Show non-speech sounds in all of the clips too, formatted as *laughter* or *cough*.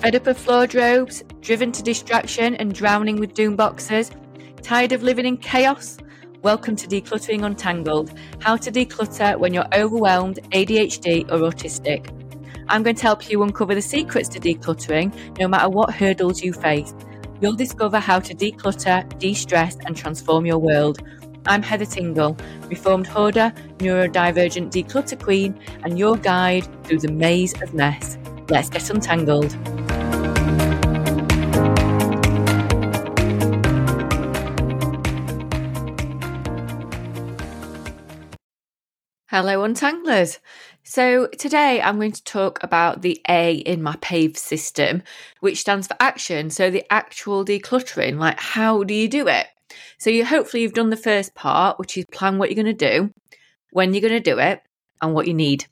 Fed up of floordrobes, driven to distraction and drowning with doom boxes? Tired of living in chaos? Welcome to Decluttering Untangled How to Declutter When You're Overwhelmed, ADHD, or Autistic. I'm going to help you uncover the secrets to decluttering no matter what hurdles you face. You'll discover how to declutter, de stress, and transform your world. I'm Heather Tingle, reformed hoarder, neurodivergent declutter queen, and your guide through the maze of mess. Let's get untangled. Hello, Untanglers. So, today I'm going to talk about the A in my PAVE system, which stands for action. So, the actual decluttering, like how do you do it? So, you hopefully you've done the first part, which is plan what you're going to do, when you're going to do it, and what you need.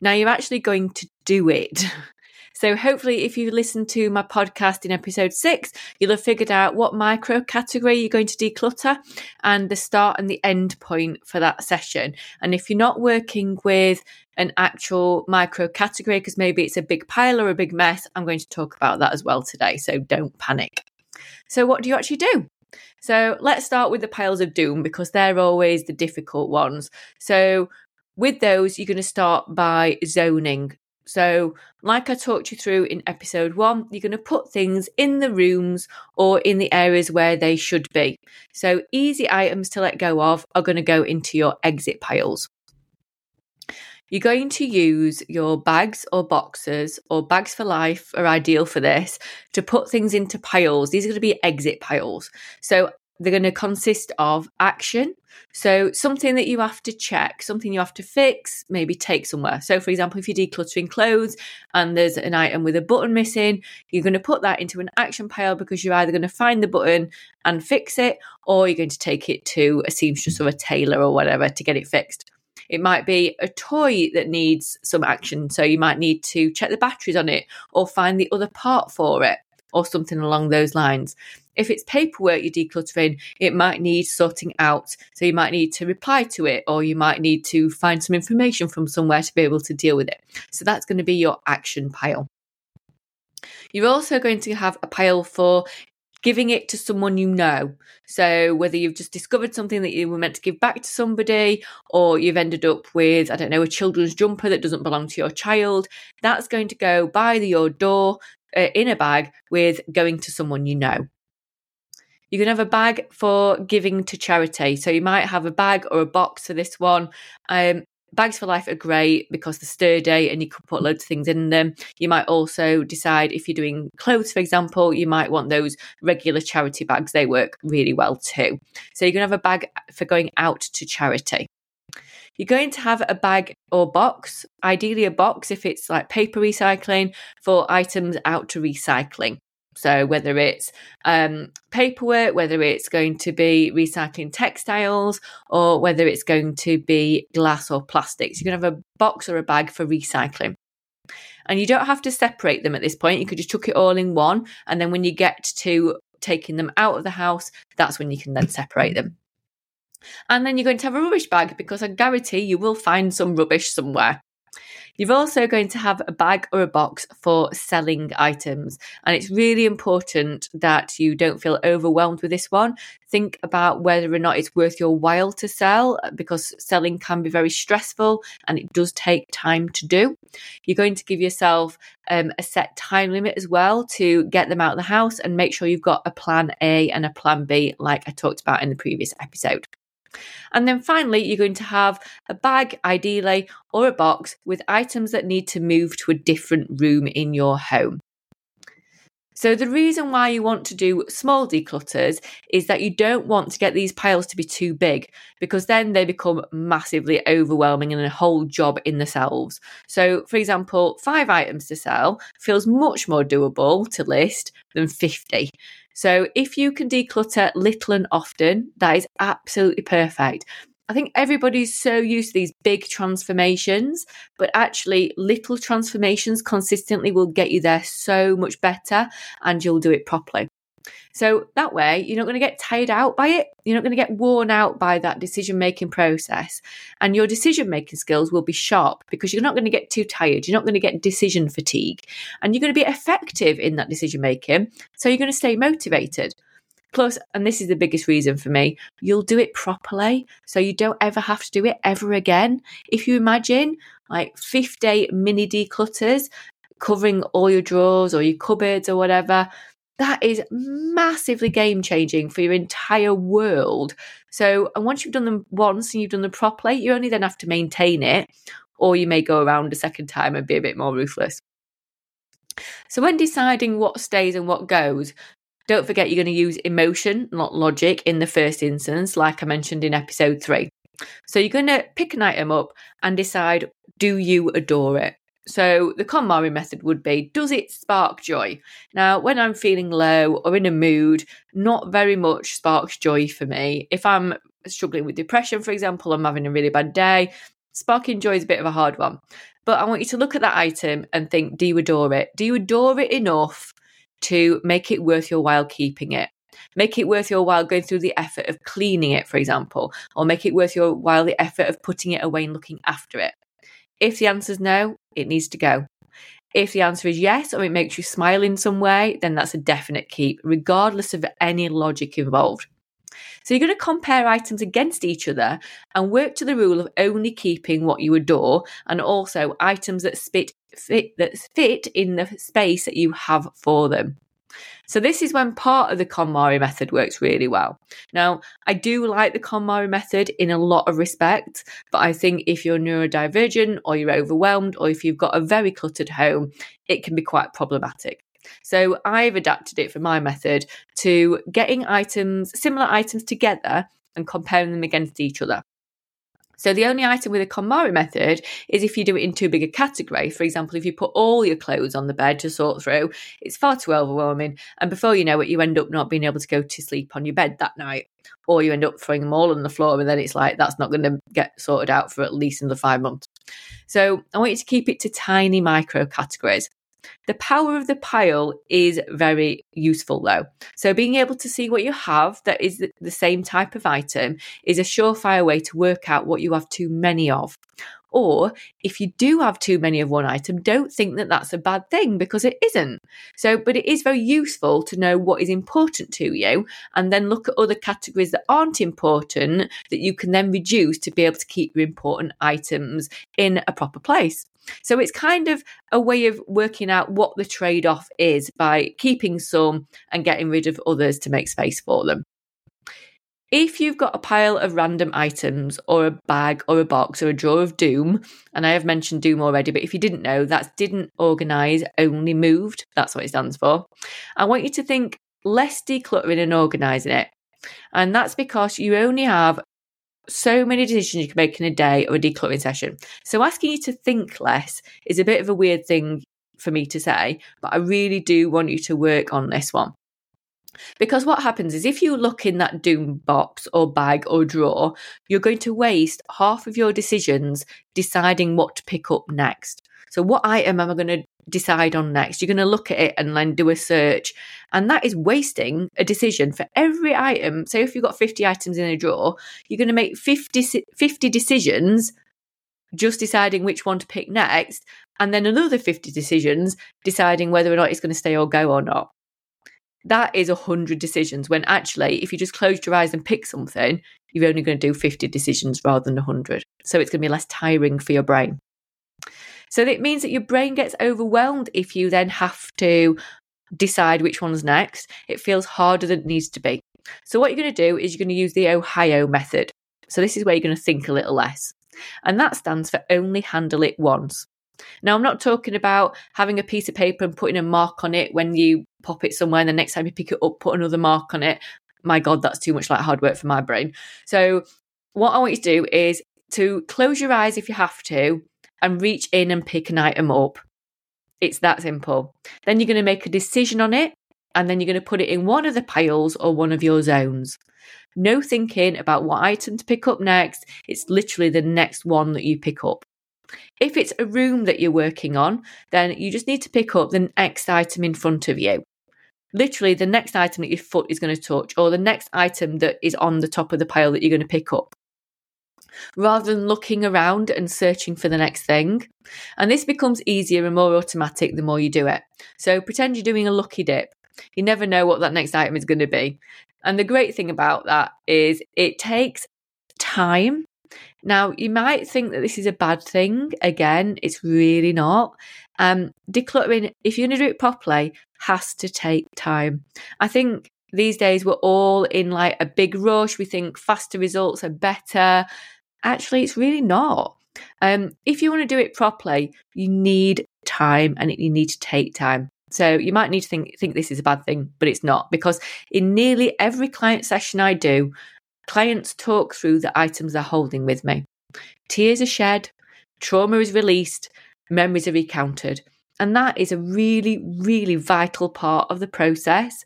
Now, you're actually going to do it. *laughs* So hopefully, if you listen to my podcast in episode six, you'll have figured out what micro category you're going to declutter and the start and the end point for that session. And if you're not working with an actual micro category, because maybe it's a big pile or a big mess, I'm going to talk about that as well today. So don't panic. So, what do you actually do? So, let's start with the piles of doom because they're always the difficult ones. So, with those, you're going to start by zoning. So, like I talked you through in episode one, you're going to put things in the rooms or in the areas where they should be. So, easy items to let go of are going to go into your exit piles. You're going to use your bags or boxes or bags for life are ideal for this to put things into piles. These are going to be exit piles. So they're going to consist of action. So, something that you have to check, something you have to fix, maybe take somewhere. So, for example, if you're decluttering clothes and there's an item with a button missing, you're going to put that into an action pile because you're either going to find the button and fix it, or you're going to take it to a seamstress or a tailor or whatever to get it fixed. It might be a toy that needs some action. So, you might need to check the batteries on it or find the other part for it or something along those lines. If it's paperwork you're decluttering, it might need sorting out. So you might need to reply to it, or you might need to find some information from somewhere to be able to deal with it. So that's going to be your action pile. You're also going to have a pile for giving it to someone you know. So whether you've just discovered something that you were meant to give back to somebody, or you've ended up with, I don't know, a children's jumper that doesn't belong to your child, that's going to go by the, your door uh, in a bag with going to someone you know. You can have a bag for giving to charity. So you might have a bag or a box for this one. Um, bags for life are great because they're sturdy and you can put loads of things in them. You might also decide if you're doing clothes, for example, you might want those regular charity bags. They work really well too. So you can have a bag for going out to charity. You're going to have a bag or box, ideally a box if it's like paper recycling for items out to recycling. So whether it's um, paperwork, whether it's going to be recycling textiles, or whether it's going to be glass or plastics, you can have a box or a bag for recycling. And you don't have to separate them at this point. You could just chuck it all in one, and then when you get to taking them out of the house, that's when you can then separate them. And then you're going to have a rubbish bag because I guarantee you will find some rubbish somewhere. You're also going to have a bag or a box for selling items. And it's really important that you don't feel overwhelmed with this one. Think about whether or not it's worth your while to sell because selling can be very stressful and it does take time to do. You're going to give yourself um, a set time limit as well to get them out of the house and make sure you've got a plan A and a plan B, like I talked about in the previous episode. And then finally, you're going to have a bag, ideally, or a box with items that need to move to a different room in your home. So, the reason why you want to do small declutters is that you don't want to get these piles to be too big because then they become massively overwhelming and a whole job in themselves. So, for example, five items to sell feels much more doable to list than 50. So if you can declutter little and often, that is absolutely perfect. I think everybody's so used to these big transformations, but actually, little transformations consistently will get you there so much better and you'll do it properly. So that way, you're not going to get tired out by it. You're not going to get worn out by that decision making process. And your decision making skills will be sharp because you're not going to get too tired. You're not going to get decision fatigue. And you're going to be effective in that decision making. So you're going to stay motivated. Plus, and this is the biggest reason for me, you'll do it properly. So you don't ever have to do it ever again. If you imagine like 50 mini declutters covering all your drawers or your cupboards or whatever, that is massively game changing for your entire world. So, and once you've done them once and you've done them properly, you only then have to maintain it, or you may go around a second time and be a bit more ruthless. So, when deciding what stays and what goes, don't forget you're going to use emotion, not logic, in the first instance, like I mentioned in episode three. So, you're going to pick an item up and decide do you adore it? So the KonMari method would be does it spark joy? Now, when I'm feeling low or in a mood, not very much sparks joy for me. If I'm struggling with depression, for example, I'm having a really bad day, sparking joy is a bit of a hard one. But I want you to look at that item and think do you adore it? Do you adore it enough to make it worth your while keeping it? Make it worth your while going through the effort of cleaning it, for example, or make it worth your while the effort of putting it away and looking after it. If the answer is no, it needs to go. If the answer is yes, or it makes you smile in some way, then that's a definite keep, regardless of any logic involved. So you're going to compare items against each other and work to the rule of only keeping what you adore and also items that fit, fit that fit in the space that you have for them. So this is when part of the KonMari method works really well. Now, I do like the KonMari method in a lot of respects, but I think if you're neurodivergent or you're overwhelmed or if you've got a very cluttered home, it can be quite problematic. So I've adapted it for my method to getting items, similar items together and comparing them against each other. So the only item with a KonMari method is if you do it in too big a category. For example, if you put all your clothes on the bed to sort through, it's far too overwhelming. And before you know it, you end up not being able to go to sleep on your bed that night. Or you end up throwing them all on the floor and then it's like that's not going to get sorted out for at least another five months. So I want you to keep it to tiny micro categories. The power of the pile is very useful though. So being able to see what you have that is the same type of item is a surefire way to work out what you have too many of. Or if you do have too many of one item, don't think that that's a bad thing because it isn't. So, but it is very useful to know what is important to you and then look at other categories that aren't important that you can then reduce to be able to keep your important items in a proper place. So it's kind of a way of working out what the trade off is by keeping some and getting rid of others to make space for them. If you've got a pile of random items or a bag or a box or a drawer of doom, and I have mentioned doom already, but if you didn't know, that's didn't organise, only moved. That's what it stands for. I want you to think less decluttering and organising it. And that's because you only have so many decisions you can make in a day or a decluttering session. So asking you to think less is a bit of a weird thing for me to say, but I really do want you to work on this one. Because what happens is if you look in that doom box or bag or drawer, you're going to waste half of your decisions deciding what to pick up next. So, what item am I going to decide on next? You're going to look at it and then do a search. And that is wasting a decision for every item. So, if you've got 50 items in a drawer, you're going to make 50, 50 decisions just deciding which one to pick next. And then another 50 decisions deciding whether or not it's going to stay or go or not. That is 100 decisions when actually, if you just closed your eyes and pick something, you're only going to do 50 decisions rather than 100. So it's going to be less tiring for your brain. So it means that your brain gets overwhelmed if you then have to decide which one's next. It feels harder than it needs to be. So what you're going to do is you're going to use the Ohio method. So this is where you're going to think a little less. And that stands for only handle it once. Now, I'm not talking about having a piece of paper and putting a mark on it when you pop it somewhere, and the next time you pick it up, put another mark on it. My God, that's too much like hard work for my brain. So, what I want you to do is to close your eyes if you have to and reach in and pick an item up. It's that simple. Then you're going to make a decision on it and then you're going to put it in one of the piles or one of your zones. No thinking about what item to pick up next. It's literally the next one that you pick up. If it's a room that you're working on, then you just need to pick up the next item in front of you. literally the next item that your foot is going to touch or the next item that is on the top of the pile that you're going to pick up rather than looking around and searching for the next thing. And this becomes easier and more automatic the more you do it. So pretend you're doing a lucky dip. You never know what that next item is going to be. And the great thing about that is it takes time. Now, you might think that this is a bad thing. Again, it's really not. Um, decluttering, if you're going to do it properly, has to take time. I think these days we're all in like a big rush. We think faster results are better. Actually, it's really not. Um, if you want to do it properly, you need time and you need to take time. So you might need to think think this is a bad thing, but it's not because in nearly every client session I do, clients talk through the items they're holding with me. Tears are shed, trauma is released, memories are recounted. And that is a really, really vital part of the process.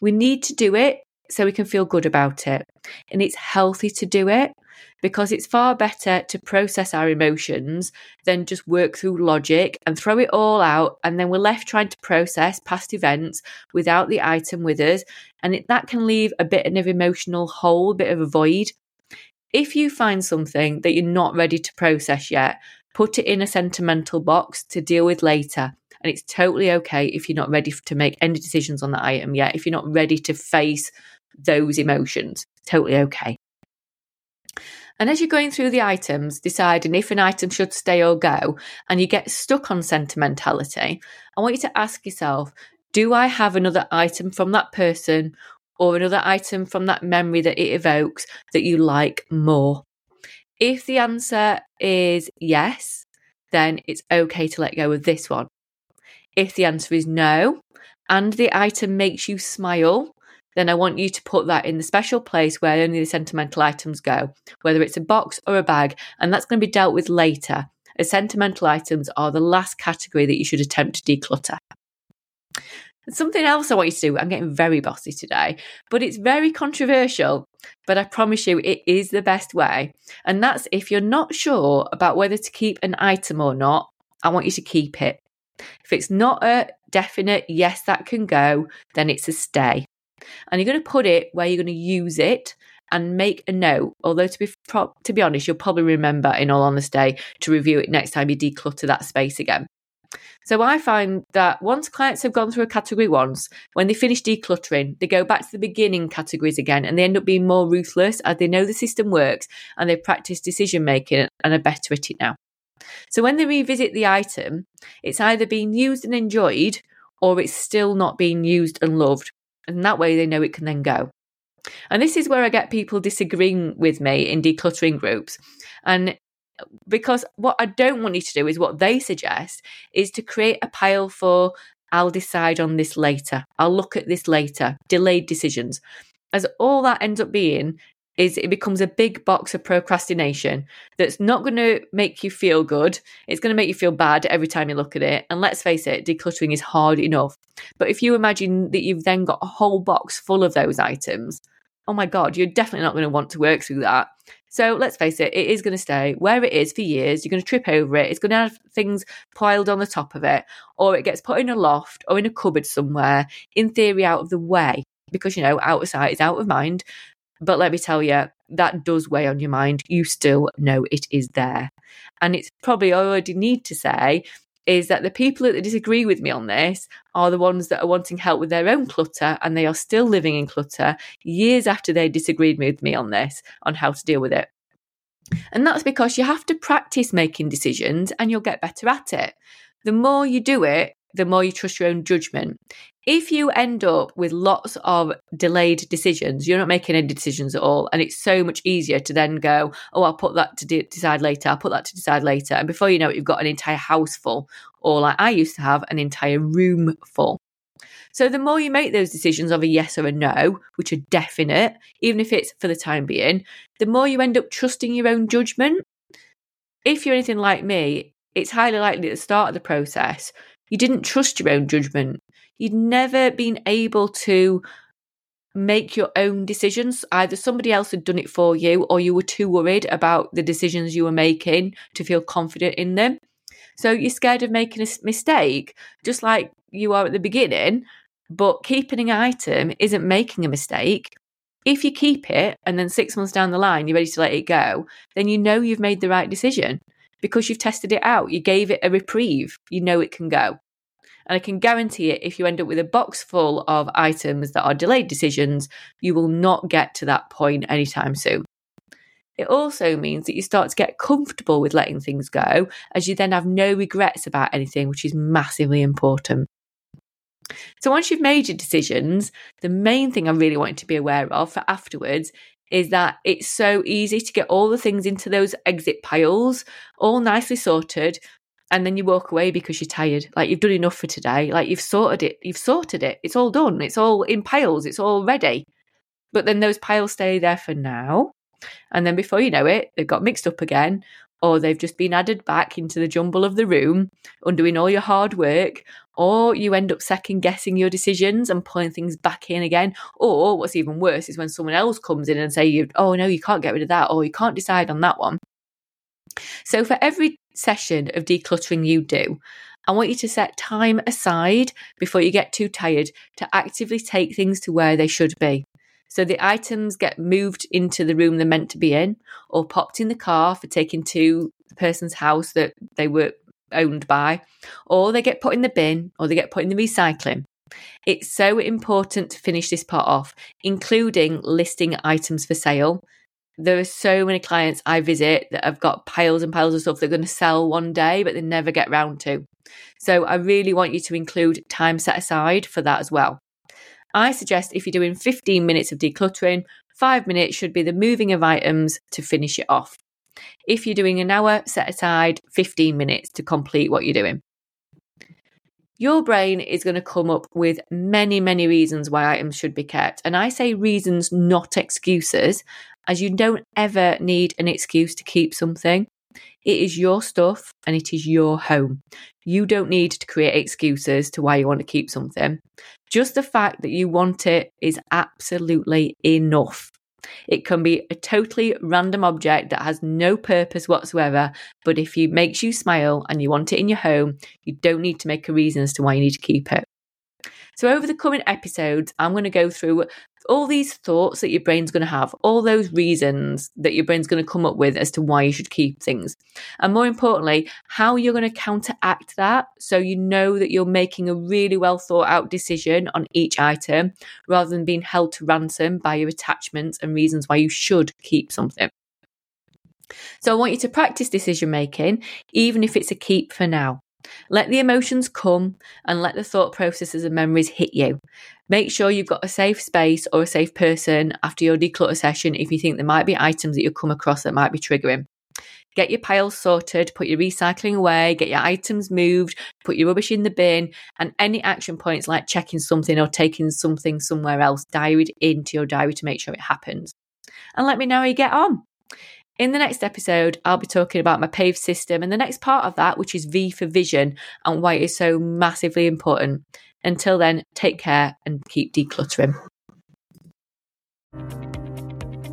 We need to do it so we can feel good about it. And it's healthy to do it because it's far better to process our emotions than just work through logic and throw it all out. And then we're left trying to process past events without the item with us. And it, that can leave a bit of an emotional hole, a bit of a void. If you find something that you're not ready to process yet, put it in a sentimental box to deal with later. And it's totally okay if you're not ready to make any decisions on that item yet, if you're not ready to face those emotions. Totally okay. And as you're going through the items, deciding if an item should stay or go, and you get stuck on sentimentality, I want you to ask yourself do I have another item from that person or another item from that memory that it evokes that you like more? If the answer is yes, then it's okay to let go of this one. If the answer is no, and the item makes you smile, then I want you to put that in the special place where only the sentimental items go, whether it's a box or a bag, and that's going to be dealt with later. As sentimental items are the last category that you should attempt to declutter. Something else I want you to do, I'm getting very bossy today, but it's very controversial. But I promise you, it is the best way. And that's if you're not sure about whether to keep an item or not, I want you to keep it. If it's not a definite yes, that can go, then it's a stay and you're going to put it where you're going to use it and make a note. Although to be pro- to be honest, you'll probably remember, in all honesty, to review it next time you declutter that space again. So I find that once clients have gone through a category once, when they finish decluttering, they go back to the beginning categories again and they end up being more ruthless as they know the system works and they practice decision making and are better at it now. So when they revisit the item, it's either being used and enjoyed or it's still not being used and loved and that way they know it can then go. And this is where I get people disagreeing with me in decluttering groups. And because what I don't want you to do is what they suggest is to create a pile for I'll decide on this later. I'll look at this later. Delayed decisions. As all that ends up being is it becomes a big box of procrastination that's not going to make you feel good. It's going to make you feel bad every time you look at it. And let's face it, decluttering is hard enough. But if you imagine that you've then got a whole box full of those items, oh my God, you're definitely not going to want to work through that. So let's face it, it is going to stay where it is for years. You're going to trip over it. It's going to have things piled on the top of it, or it gets put in a loft or in a cupboard somewhere, in theory, out of the way because you know out of sight is out of mind but let me tell you, that does weigh on your mind. You still know it is there. And it's probably I already need to say is that the people that disagree with me on this are the ones that are wanting help with their own clutter and they are still living in clutter years after they disagreed with me on this, on how to deal with it. And that's because you have to practice making decisions and you'll get better at it. The more you do it, the more you trust your own judgment. If you end up with lots of delayed decisions, you're not making any decisions at all. And it's so much easier to then go, oh, I'll put that to de- decide later. I'll put that to decide later. And before you know it, you've got an entire house full, or like I used to have, an entire room full. So the more you make those decisions of a yes or a no, which are definite, even if it's for the time being, the more you end up trusting your own judgment. If you're anything like me, it's highly likely at the start of the process you didn't trust your own judgment. You'd never been able to make your own decisions. Either somebody else had done it for you, or you were too worried about the decisions you were making to feel confident in them. So you're scared of making a mistake, just like you are at the beginning. But keeping an item isn't making a mistake. If you keep it and then six months down the line you're ready to let it go, then you know you've made the right decision because you've tested it out. You gave it a reprieve. You know it can go. And I can guarantee it if you end up with a box full of items that are delayed decisions, you will not get to that point anytime soon. It also means that you start to get comfortable with letting things go as you then have no regrets about anything, which is massively important. So once you've made your decisions, the main thing I really want you to be aware of for afterwards is that it's so easy to get all the things into those exit piles, all nicely sorted, and then you walk away because you're tired. Like you've done enough for today. Like you've sorted it. You've sorted it. It's all done. It's all in piles. It's all ready. But then those piles stay there for now. And then before you know it, they've got mixed up again, or they've just been added back into the jumble of the room, undoing all your hard work, or you end up second guessing your decisions and pulling things back in again. Or what's even worse is when someone else comes in and say, you, "Oh no, you can't get rid of that," or "You can't decide on that one." So for every session of decluttering you do, I want you to set time aside before you get too tired to actively take things to where they should be. So the items get moved into the room they're meant to be in, or popped in the car for taking to the person's house that they were owned by, or they get put in the bin, or they get put in the recycling. It's so important to finish this part off, including listing items for sale. There are so many clients I visit that have got piles and piles of stuff they're going to sell one day, but they never get round to. So I really want you to include time set aside for that as well. I suggest if you're doing 15 minutes of decluttering, five minutes should be the moving of items to finish it off. If you're doing an hour, set aside 15 minutes to complete what you're doing. Your brain is going to come up with many, many reasons why items should be kept. And I say reasons, not excuses, as you don't ever need an excuse to keep something. It is your stuff and it is your home. You don't need to create excuses to why you want to keep something. Just the fact that you want it is absolutely enough. It can be a totally random object that has no purpose whatsoever, but if it makes you smile and you want it in your home, you don't need to make a reason as to why you need to keep it. So, over the coming episodes, I'm going to go through all these thoughts that your brain's going to have, all those reasons that your brain's going to come up with as to why you should keep things. And more importantly, how you're going to counteract that so you know that you're making a really well thought out decision on each item rather than being held to ransom by your attachments and reasons why you should keep something. So I want you to practice decision making, even if it's a keep for now. Let the emotions come and let the thought processes and memories hit you. Make sure you've got a safe space or a safe person after your declutter session if you think there might be items that you come across that might be triggering. Get your piles sorted, put your recycling away, get your items moved, put your rubbish in the bin, and any action points like checking something or taking something somewhere else diaried into your diary to make sure it happens. And let me know how you get on. In the next episode, I'll be talking about my PAVE system and the next part of that, which is V for vision and why it is so massively important. Until then, take care and keep decluttering.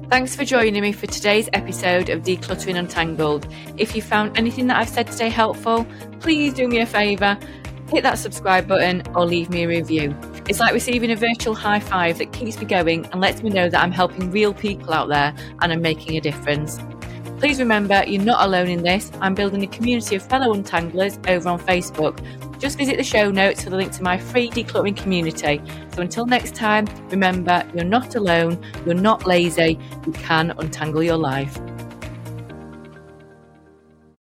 Thanks for joining me for today's episode of Decluttering Untangled. If you found anything that I've said today helpful, please do me a favour hit that subscribe button or leave me a review. It's like receiving a virtual high five that keeps me going and lets me know that I'm helping real people out there and I'm making a difference. Please remember, you're not alone in this. I'm building a community of fellow untanglers over on Facebook. Just visit the show notes for the link to my free decluttering community. So until next time, remember, you're not alone, you're not lazy, you can untangle your life.